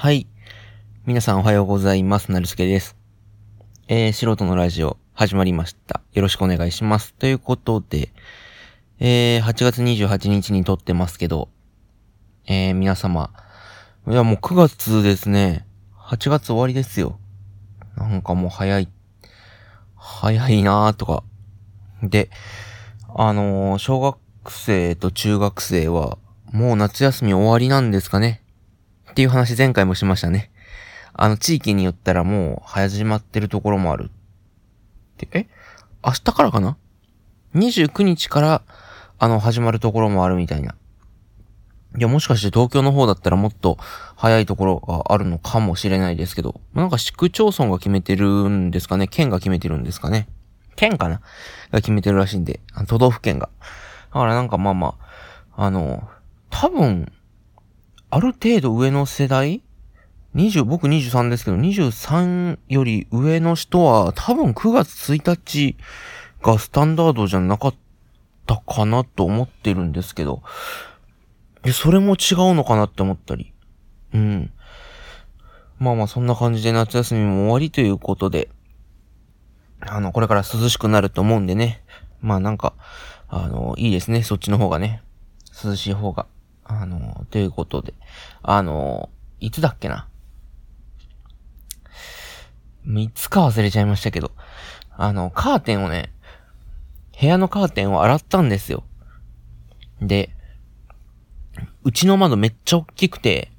はい。皆さんおはようございます。なるすけです。えー、素人のラジオ始まりました。よろしくお願いします。ということで、えー、8月28日に撮ってますけど、えー、皆様、いやもう9月ですね。8月終わりですよ。なんかもう早い、早いなーとか。で、あのー、小学生と中学生は、もう夏休み終わりなんですかね。っていう話前回もしましたね。あの、地域によったらもう始まってるところもある。ってえ？明日からかな ?29 日から、あの、始まるところもあるみたいな。いや、もしかして東京の方だったらもっと早いところがあるのかもしれないですけど、なんか市区町村が決めてるんですかね県が決めてるんですかね県かな？が決めてるらしいんで、都道府県が。だからなんかまあまあ、あの、多分、ある程度上の世代 ?20、僕23ですけど、23より上の人は多分9月1日がスタンダードじゃなかったかなと思ってるんですけど、それも違うのかなって思ったり。うん。まあまあそんな感じで夏休みも終わりということで、あの、これから涼しくなると思うんでね。まあなんか、あの、いいですね、そっちの方がね。涼しい方が。あの、ということで、あの、いつだっけな？いつか忘れちゃいましたけど、あの、カーテンをね、部屋のカーテンを洗ったんですよ。で、うちの窓めっちゃ大きくて、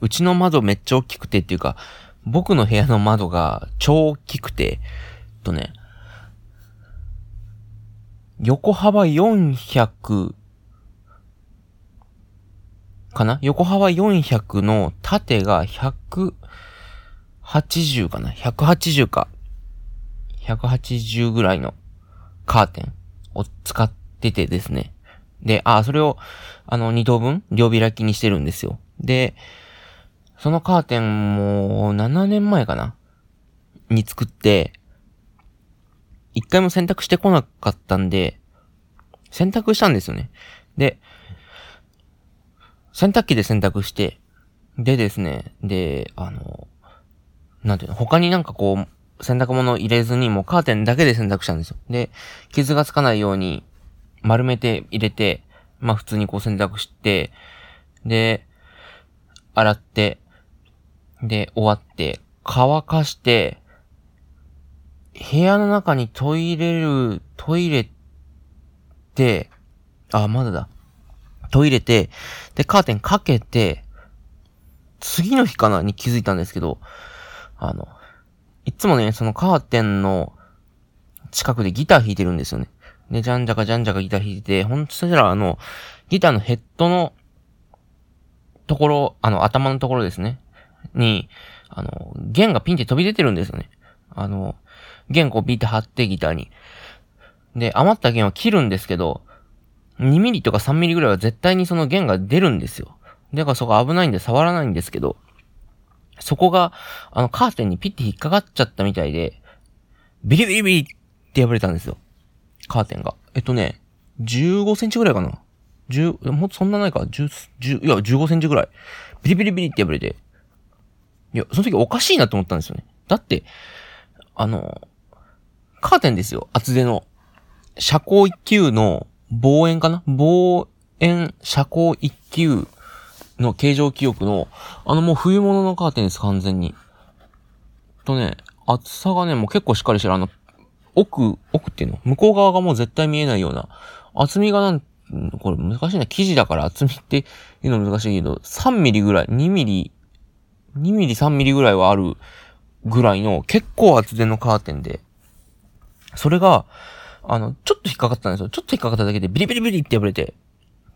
うちの窓めっちゃ大きくてっていうか、僕の部屋の窓が超大きくて、とね、横幅400かな？横幅400の縦が180かな ?180 か。180ぐらいのカーテンを使っててですね。で、あ、それを、あの、2等分？両開きにしてるんですよ。で、そのカーテンも7年前かな？に作って、一回も洗濯してこなかったんで、洗濯したんですよね。で、洗濯機で洗濯して、でですね、で、あの、なんていうの、他になんかこう、洗濯物入れずにもうカーテンだけで洗濯したんですよ。で、傷がつかないように丸めて入れて、まあ普通にこう洗濯して、で、洗って、で、終わって、乾かして、部屋の中にトイレる、トイレって、あ、まだだ。トイレて、で、カーテンかけて、次の日かなに気づいたんですけど、あの、いつもね、そのカーテンの近くでギター弾いてるんですよね。で、じゃんじゃかじゃんじゃかギター弾いてて、ほんとそしたらあの、ギターのヘッドのところ、あの、頭のところですね。に、あの、弦がピンって飛び出てるんですよね。あの、弦こうビーって貼ってギターに。で、余った弦は切るんですけど、2ミリとか3ミリぐらいは絶対にその弦が出るんですよ。だからそこ危ないんで触らないんですけど、そこが、あの、カーテンにピッて引っかかっちゃったみたいで、ビリビリビリって破れたんですよ。カーテンが。えっとね、15センチぐらいかな。10、もっとそんなないか。10、いや、15センチぐらい。ビリビリビリって破れて。いや、その時おかしいなと思ったんですよね。だって、あの、カーテンですよ。厚手の。遮光一級の望遠かな？望遠遮光一級の形状記憶の、あのもう冬物のカーテンです、完全に。とね、厚さがね、もう結構しっかりしてる。あの、奥、奥っていうの？向こう側がもう絶対見えないような。厚みがなん、これ難しいな。生地だから厚みっていうの難しいけど、3ミリぐらい、2ミリ、2ミリ3ミリぐらいはあるぐらいの結構厚手のカーテンで、それが、あの、ちょっと引っかかったんですよ。ちょっと引っかかっただけでビリビリビリって破れて、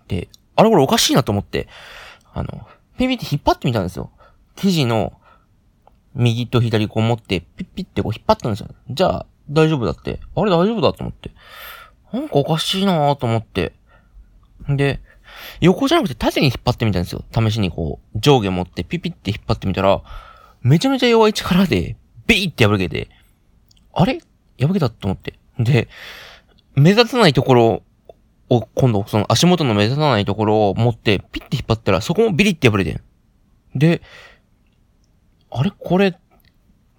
で、あれこれおかしいなと思って、あの、ピピって引っ張ってみたんですよ。生地の右と左こう持って、ピッピってこう引っ張ったんですよ。じゃあ、大丈夫だって。あれ大丈夫だと思って。なんかおかしいなと思って。で、横じゃなくて縦に引っ張ってみたんですよ。試しにこう、上下持ってピピって引っ張ってみたら、めちゃめちゃ弱い力で、ビーって破けて、あれ？破けたと思って。で、目立たないところを、今度、その足元の目立たないところを持って、ピッて引っ張ったら、そこもビリって破れてん。で、あれ？これ、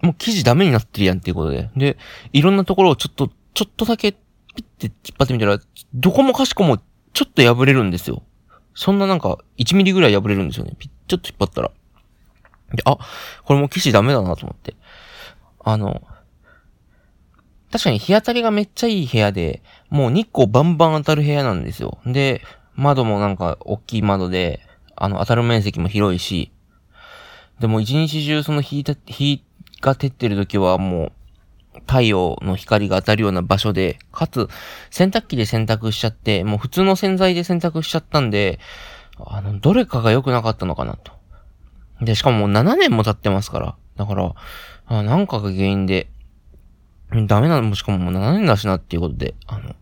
もう生地ダメになってるやんっていうことで。で、いろんなところをちょっと、ちょっとだけピッて引っ張ってみたら、どこもかしこもちょっと破れるんですよ。そんななんか、1ミリぐらい破れるんですよね。ピッ、ちょっと引っ張ったら。で、あ、これも生地ダメだなと思って。あの、確かに日当たりがめっちゃいい部屋で、もう日光バンバン当たる部屋なんですよ。で、窓もなんか大きい窓で、あの、当たる面積も広いし、でも一日中その日日が照ってる時はもう、太陽の光が当たるような場所で、かつ、洗濯機で洗濯しちゃって、もう普通の洗剤で洗濯しちゃったんで、あの、どれかが良くなかったのかなと。で、しかももう7年も経ってますから。だから、あなんかが原因で、ダメなのもしかももう7年だしなっていうことで、あの、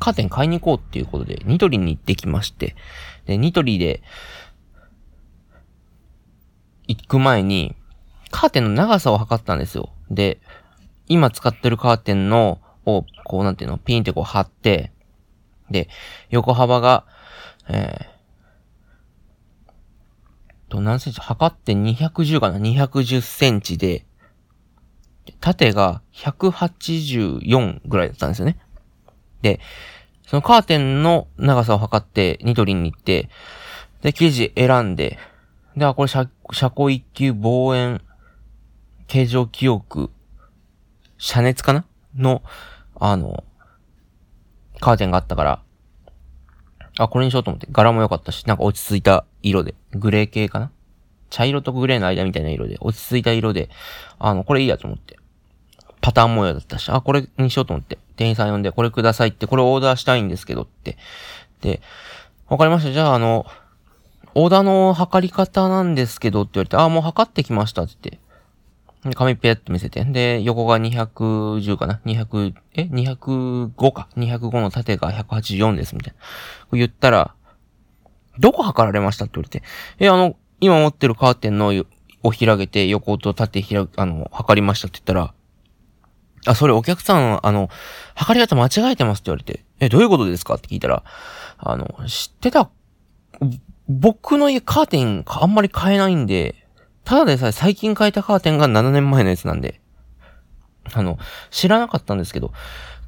カーテン買いに行こうっていうことで、ニトリに行ってきまして、で、ニトリで、行く前に、カーテンの長さを測ったんですよ。で、今使ってるカーテンの、を、こうなんていうの、ピンってこう貼って、で、横幅が、えー、と、何センチ？測って210かな ?210 センチで、縦が184ぐらいだったんですよね。で、そのカーテンの長さを測ってニトリに行って、で、生地選んで、で、あ、これ車、車庫一級防炎、形状記憶、遮熱かな？の、あの、カーテンがあったから、あ、これにしようと思って、柄も良かったし、なんか落ち着いた色で、グレー系かな？茶色とグレーの間みたいな色で、落ち着いた色で、あの、これいいやと思って。パターン模様だったし、あ、これにしようと思って。店員さん呼んで、これくださいって、これオーダーしたいんですけどって。で、わかりました。じゃあ、あの、オーダーの測り方なんですけどって言われて、あ、もう測ってきましたって言って。で、紙ペッと見せて。で、横が210かな ?200、え ?205 か。205の縦が184です、みたいな。言ったら、どこ測られましたって言われて。え、あの、今持ってるカーテンのを開けて横と縦開く、あの、測りましたって言ったら、あ、それお客さん、あの、測り方間違えてますって言われて、え、どういうことですかって聞いたら、あの、知ってた、僕の家カーテンあんまり買えないんで、ただでさえ最近変えたカーテンが7年前のやつなんで、あの、知らなかったんですけど、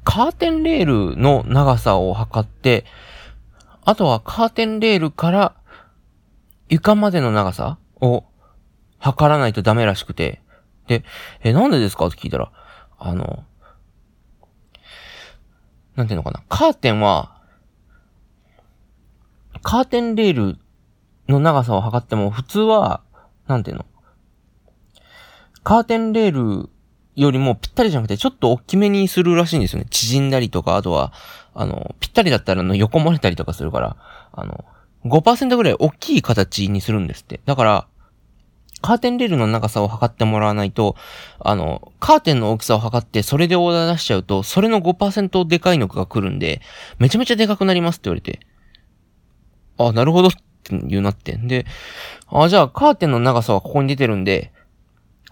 カーテンレールの長さを測って、あとはカーテンレールから床までの長さを測らないとダメらしくて、で、え、なんでですか？って聞いたら、あの、なんていうのかな？カーテンは、カーテンレールの長さを測っても、普通は、なんていうの？カーテンレールよりもぴったりじゃなくて、ちょっと大きめにするらしいんですよね。縮んだりとか、あとは、あの、ぴったりだったらの横漏れたりとかするから、あの、5%ぐらい大きい形にするんですって。だから、カーテンレールの長さを測ってもらわないと、あの、カーテンの大きさを測って、それでオーダー出しちゃうと、それの5%でかいのが来るんで、めちゃめちゃでかくなりますって言われて。あ、なるほどって言うなって。で、あ、じゃあカーテンの長さはここに出てるんで、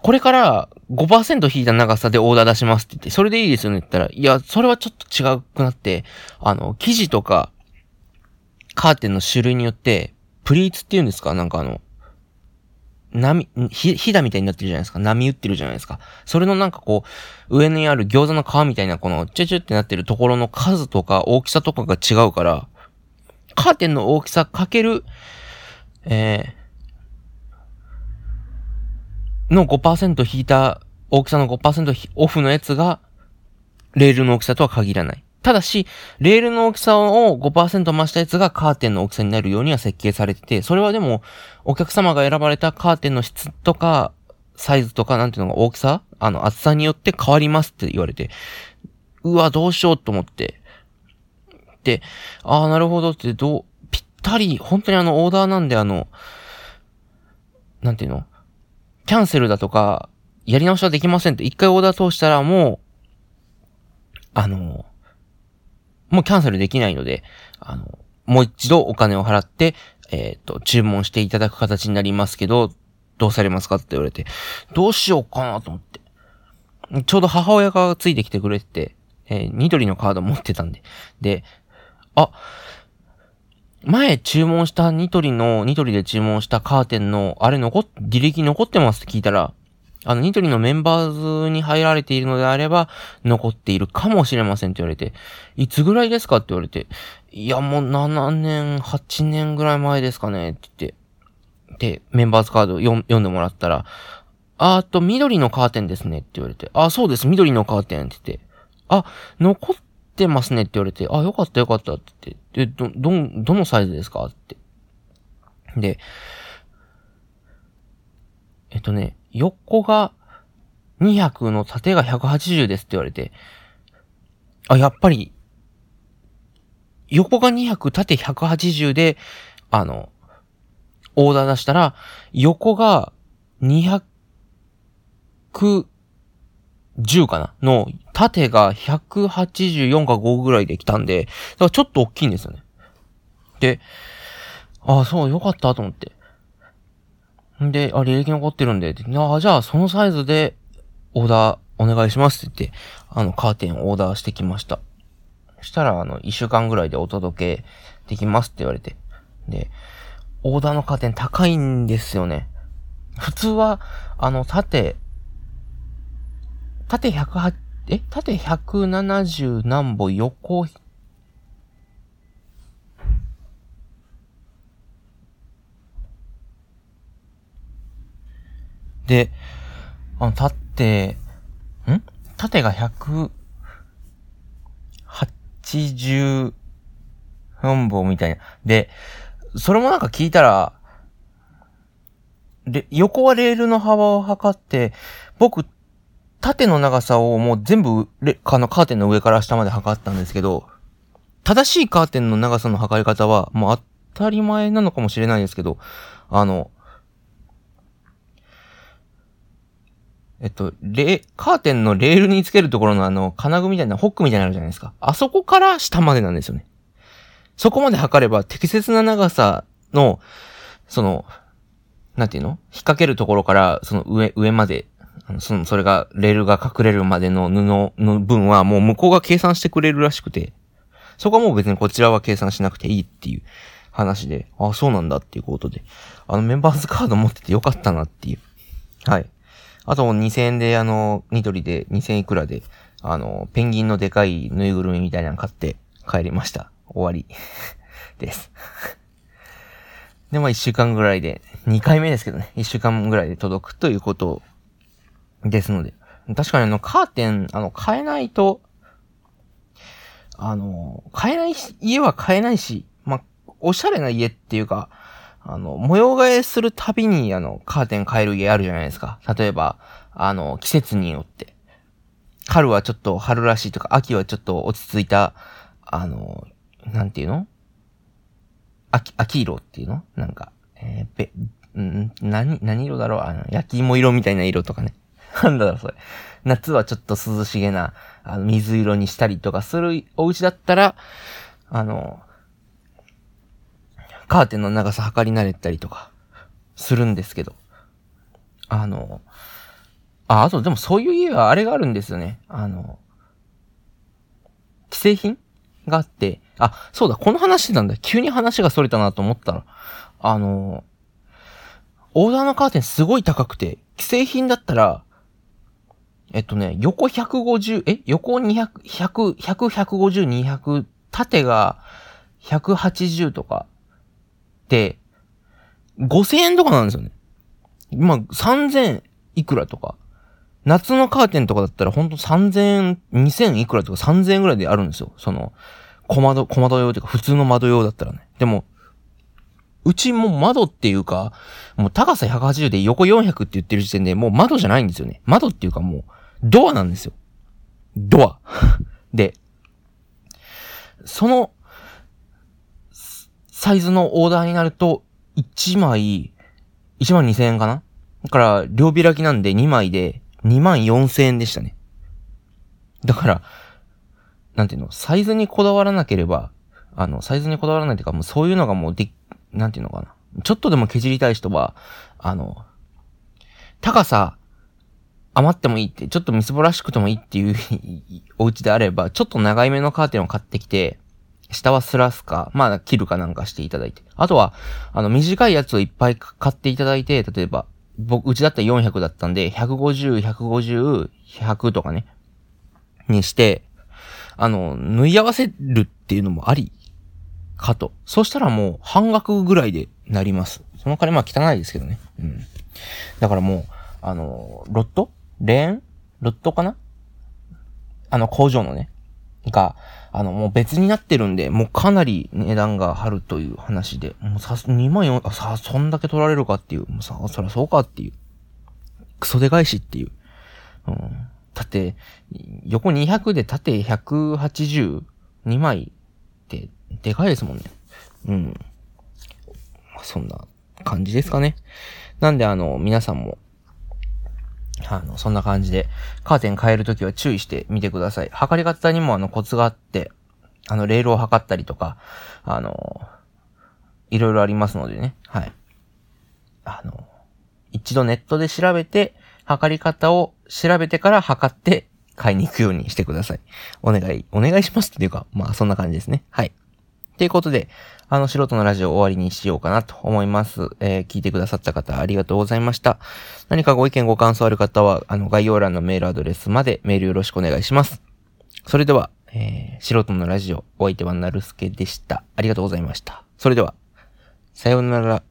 これから5%引いた長さでオーダー出しますって言って、それでいいですよねって言ったら、いや、それはちょっと違くなって、あの、生地とか、カーテンの種類によって、プリーツって言うんですか？なんかあの、波、ひ、ひだみたいになってるじゃないですか。波打ってるじゃないですか。それのなんかこう、上にある餃子の皮みたいなこの、チュチュってなってるところの数とか大きさとかが違うから、カーテンの大きさかける、えー、の5%引いた、大きさの5%オフのやつが、レールの大きさとは限らない。ただし、レールの大きさを5%増したやつがカーテンの大きさになるようには設計されてて、それはでも、お客様が選ばれたカーテンの質とか、サイズとか、なんていうのが大きさあの、厚さによって変わりますって言われて、うわ、どうしようと思って。で、ああ、なるほどって、どう、ぴったり、本当にあの、オーダーなんであの、なんていうのキャンセルだとか、やり直しはできませんって、一回オーダー通したらもう、あの、もうキャンセルできないので、あの、もう一度お金を払って、えっ、ー、と、注文していただく形になりますけど、どうされますかって言われて、どうしようかなと思って。ちょうど母親がついてきてくれてて、えー、緑のカード持ってたんで。で、あ、前注文したニトリの、ニトリで注文したカーテンの、あれ残っ、履歴残ってますって聞いたら、あの、ニトリのメンバーズに入られているのであれば、残っているかもしれませんって言われて、いつぐらいですかって言われて、いや、もう7年、8年ぐらい前ですかねって言って、で、メンバーズカード読んでもらったら、あーと、緑のカーテンですねって言われて、あ、そうです、緑のカーテンって言って、あ、残ってますねって言われて、あ、よかったよかったって言って、で、ど、ど、どのサイズですかって。で、えっとね、横が200の縦が180ですって言われて、あ、やっぱり、横が200、縦180で、あの、オーダー出したら、横が210かな？の、縦が184か5ぐらいで来たんで、だからちょっと大きいんですよね。で、あ、そう、よかったと思って。んで、あ、履歴残ってるんで、ああ、じゃあそのサイズでオーダーお願いしますって言って、あの、カーテンをオーダーしてきました。そしたら、あの、一週間ぐらいでお届けできますって言われて。で、オーダーのカーテン高いんですよね。普通は、あの、縦縦108、え縦170何歩、横、で、あの、縦、ん？縦が180何歩みたいな。で、それもなんか聞いたら、で、横はレールの幅を測って、僕、縦の長さをもう全部、あの、カーテンの上から下まで測ったんですけど、正しいカーテンの長さの測り方は、もう当たり前なのかもしれないですけど、あの、えっと、レ、カーテンのレールにつけるところのあの、金具みたいな、ホックみたいなのあるじゃないですか。あそこから下までなんですよね。そこまで測れば適切な長さの、その、なんていうの？引っ掛けるところから、その上、上までその、それが、レールが隠れるまでの布の分はもう向こうが計算してくれるらしくて、そこはもう別にこちらは計算しなくていいっていう話で、ああ、そうなんだっていうことで、あのメンバーズカード持っててよかったなっていう。はい。あと2000円で、あの、ニトリで2000いくらで、あの、ペンギンのでかいぬいぐるみみたいなの買って帰りました。終わり です。で、まあ1週間ぐらいで、2回目ですけどね、1週間ぐらいで届くということですので。確かにあの、カーテン、あの、買えないと、あの、買えないし、家は買えないし、まおしゃれな家っていうか、あの、模様替えするたびに、あの、カーテン変える家あるじゃないですか。例えば、あの、季節によって。春はちょっと春らしいとか、秋はちょっと落ち着いた、あの、なんていうの？秋、秋色っていうの？なんか、えー、べ、ん何、何色だろう？あの、焼き芋色みたいな色とかね。なんだろう、それ。夏はちょっと涼しげな、あの、水色にしたりとかするお家だったら、あの、カーテンの長さ測り慣れたりとか、するんですけど。あの、あ、あとでもそういう家はあれがあるんですよね。あの、既製品があって、あ、そうだ、この話なんだ。急に話が逸れたなと思ったら、あの、オーダーのカーテンすごい高くて、既製品だったら、えっとね、横150、え横200、100、100、150、200、縦が180とか、5000円とかなんですよね。今、3000いくらとか。夏のカーテンとかだったらほんと3000、2000いくらとか3000円ぐらいであるんですよ。その、小窓、小窓用というか普通の窓用だったらね。でも、うちも窓っていうか、もう高さ180で横400って言ってる時点でもう窓じゃないんですよね。窓っていうかもう、ドアなんですよ。ドア。で、その、サイズのオーダーになると、1枚、1万2000円かな？だから、両開きなんで2枚で2万4000円でしたね。だから、なんていうの、サイズにこだわらなければ、あの、サイズにこだわらないというか、もうそういうのがもうで、なんていうのかな？ちょっとでも削りたい人は、あの、高さ余ってもいいって、ちょっとみすぼらしくてもいいっていうお家であれば、ちょっと長い目のカーテンを買ってきて、下はスラスか、まあ、切るかなんかしていただいて。あとは、あの、短いやつをいっぱい買っていただいて、例えば、僕、うちだったら400だったんで、150、150、100とかね、にして、あの、縫い合わせるっていうのもありかと。そしたらもう半額ぐらいでなります。その代わりまあ汚いですけどね。うん。だからもう、あの、ロット？レーン？ロットかな？あの工場のね。が、あの、もう別になってるんで、もうかなり値段が張るという話で、もうさ、2万4、あ、さ、そんだけ取られるかっていう、もうさ、そらそうかっていう。クソでかいしっていう。うん。だって、横200で縦182枚ってでかいですもんね。うん。そんな感じですかね。なんであの、皆さんもあの、そんな感じで、カーテン変えるときは注意してみてください。測り方にもあのコツがあって、あの、レールを測ったりとか、あの、いろいろありますのでね。はい。あの、一度ネットで調べて、測り方を調べてから測って買いに行くようにしてください。お願い、お願いしますっていうか、まあそんな感じですね。はい。ということで、あの、素人のラジオ終わりにしようかなと思います。えー、聞いてくださった方ありがとうございました。何かご意見ご感想ある方は、あの、概要欄のメールアドレスまでメールよろしくお願いします。それでは、えー、素人のラジオ、お相手はなるすけでした。ありがとうございました。それでは、さようなら。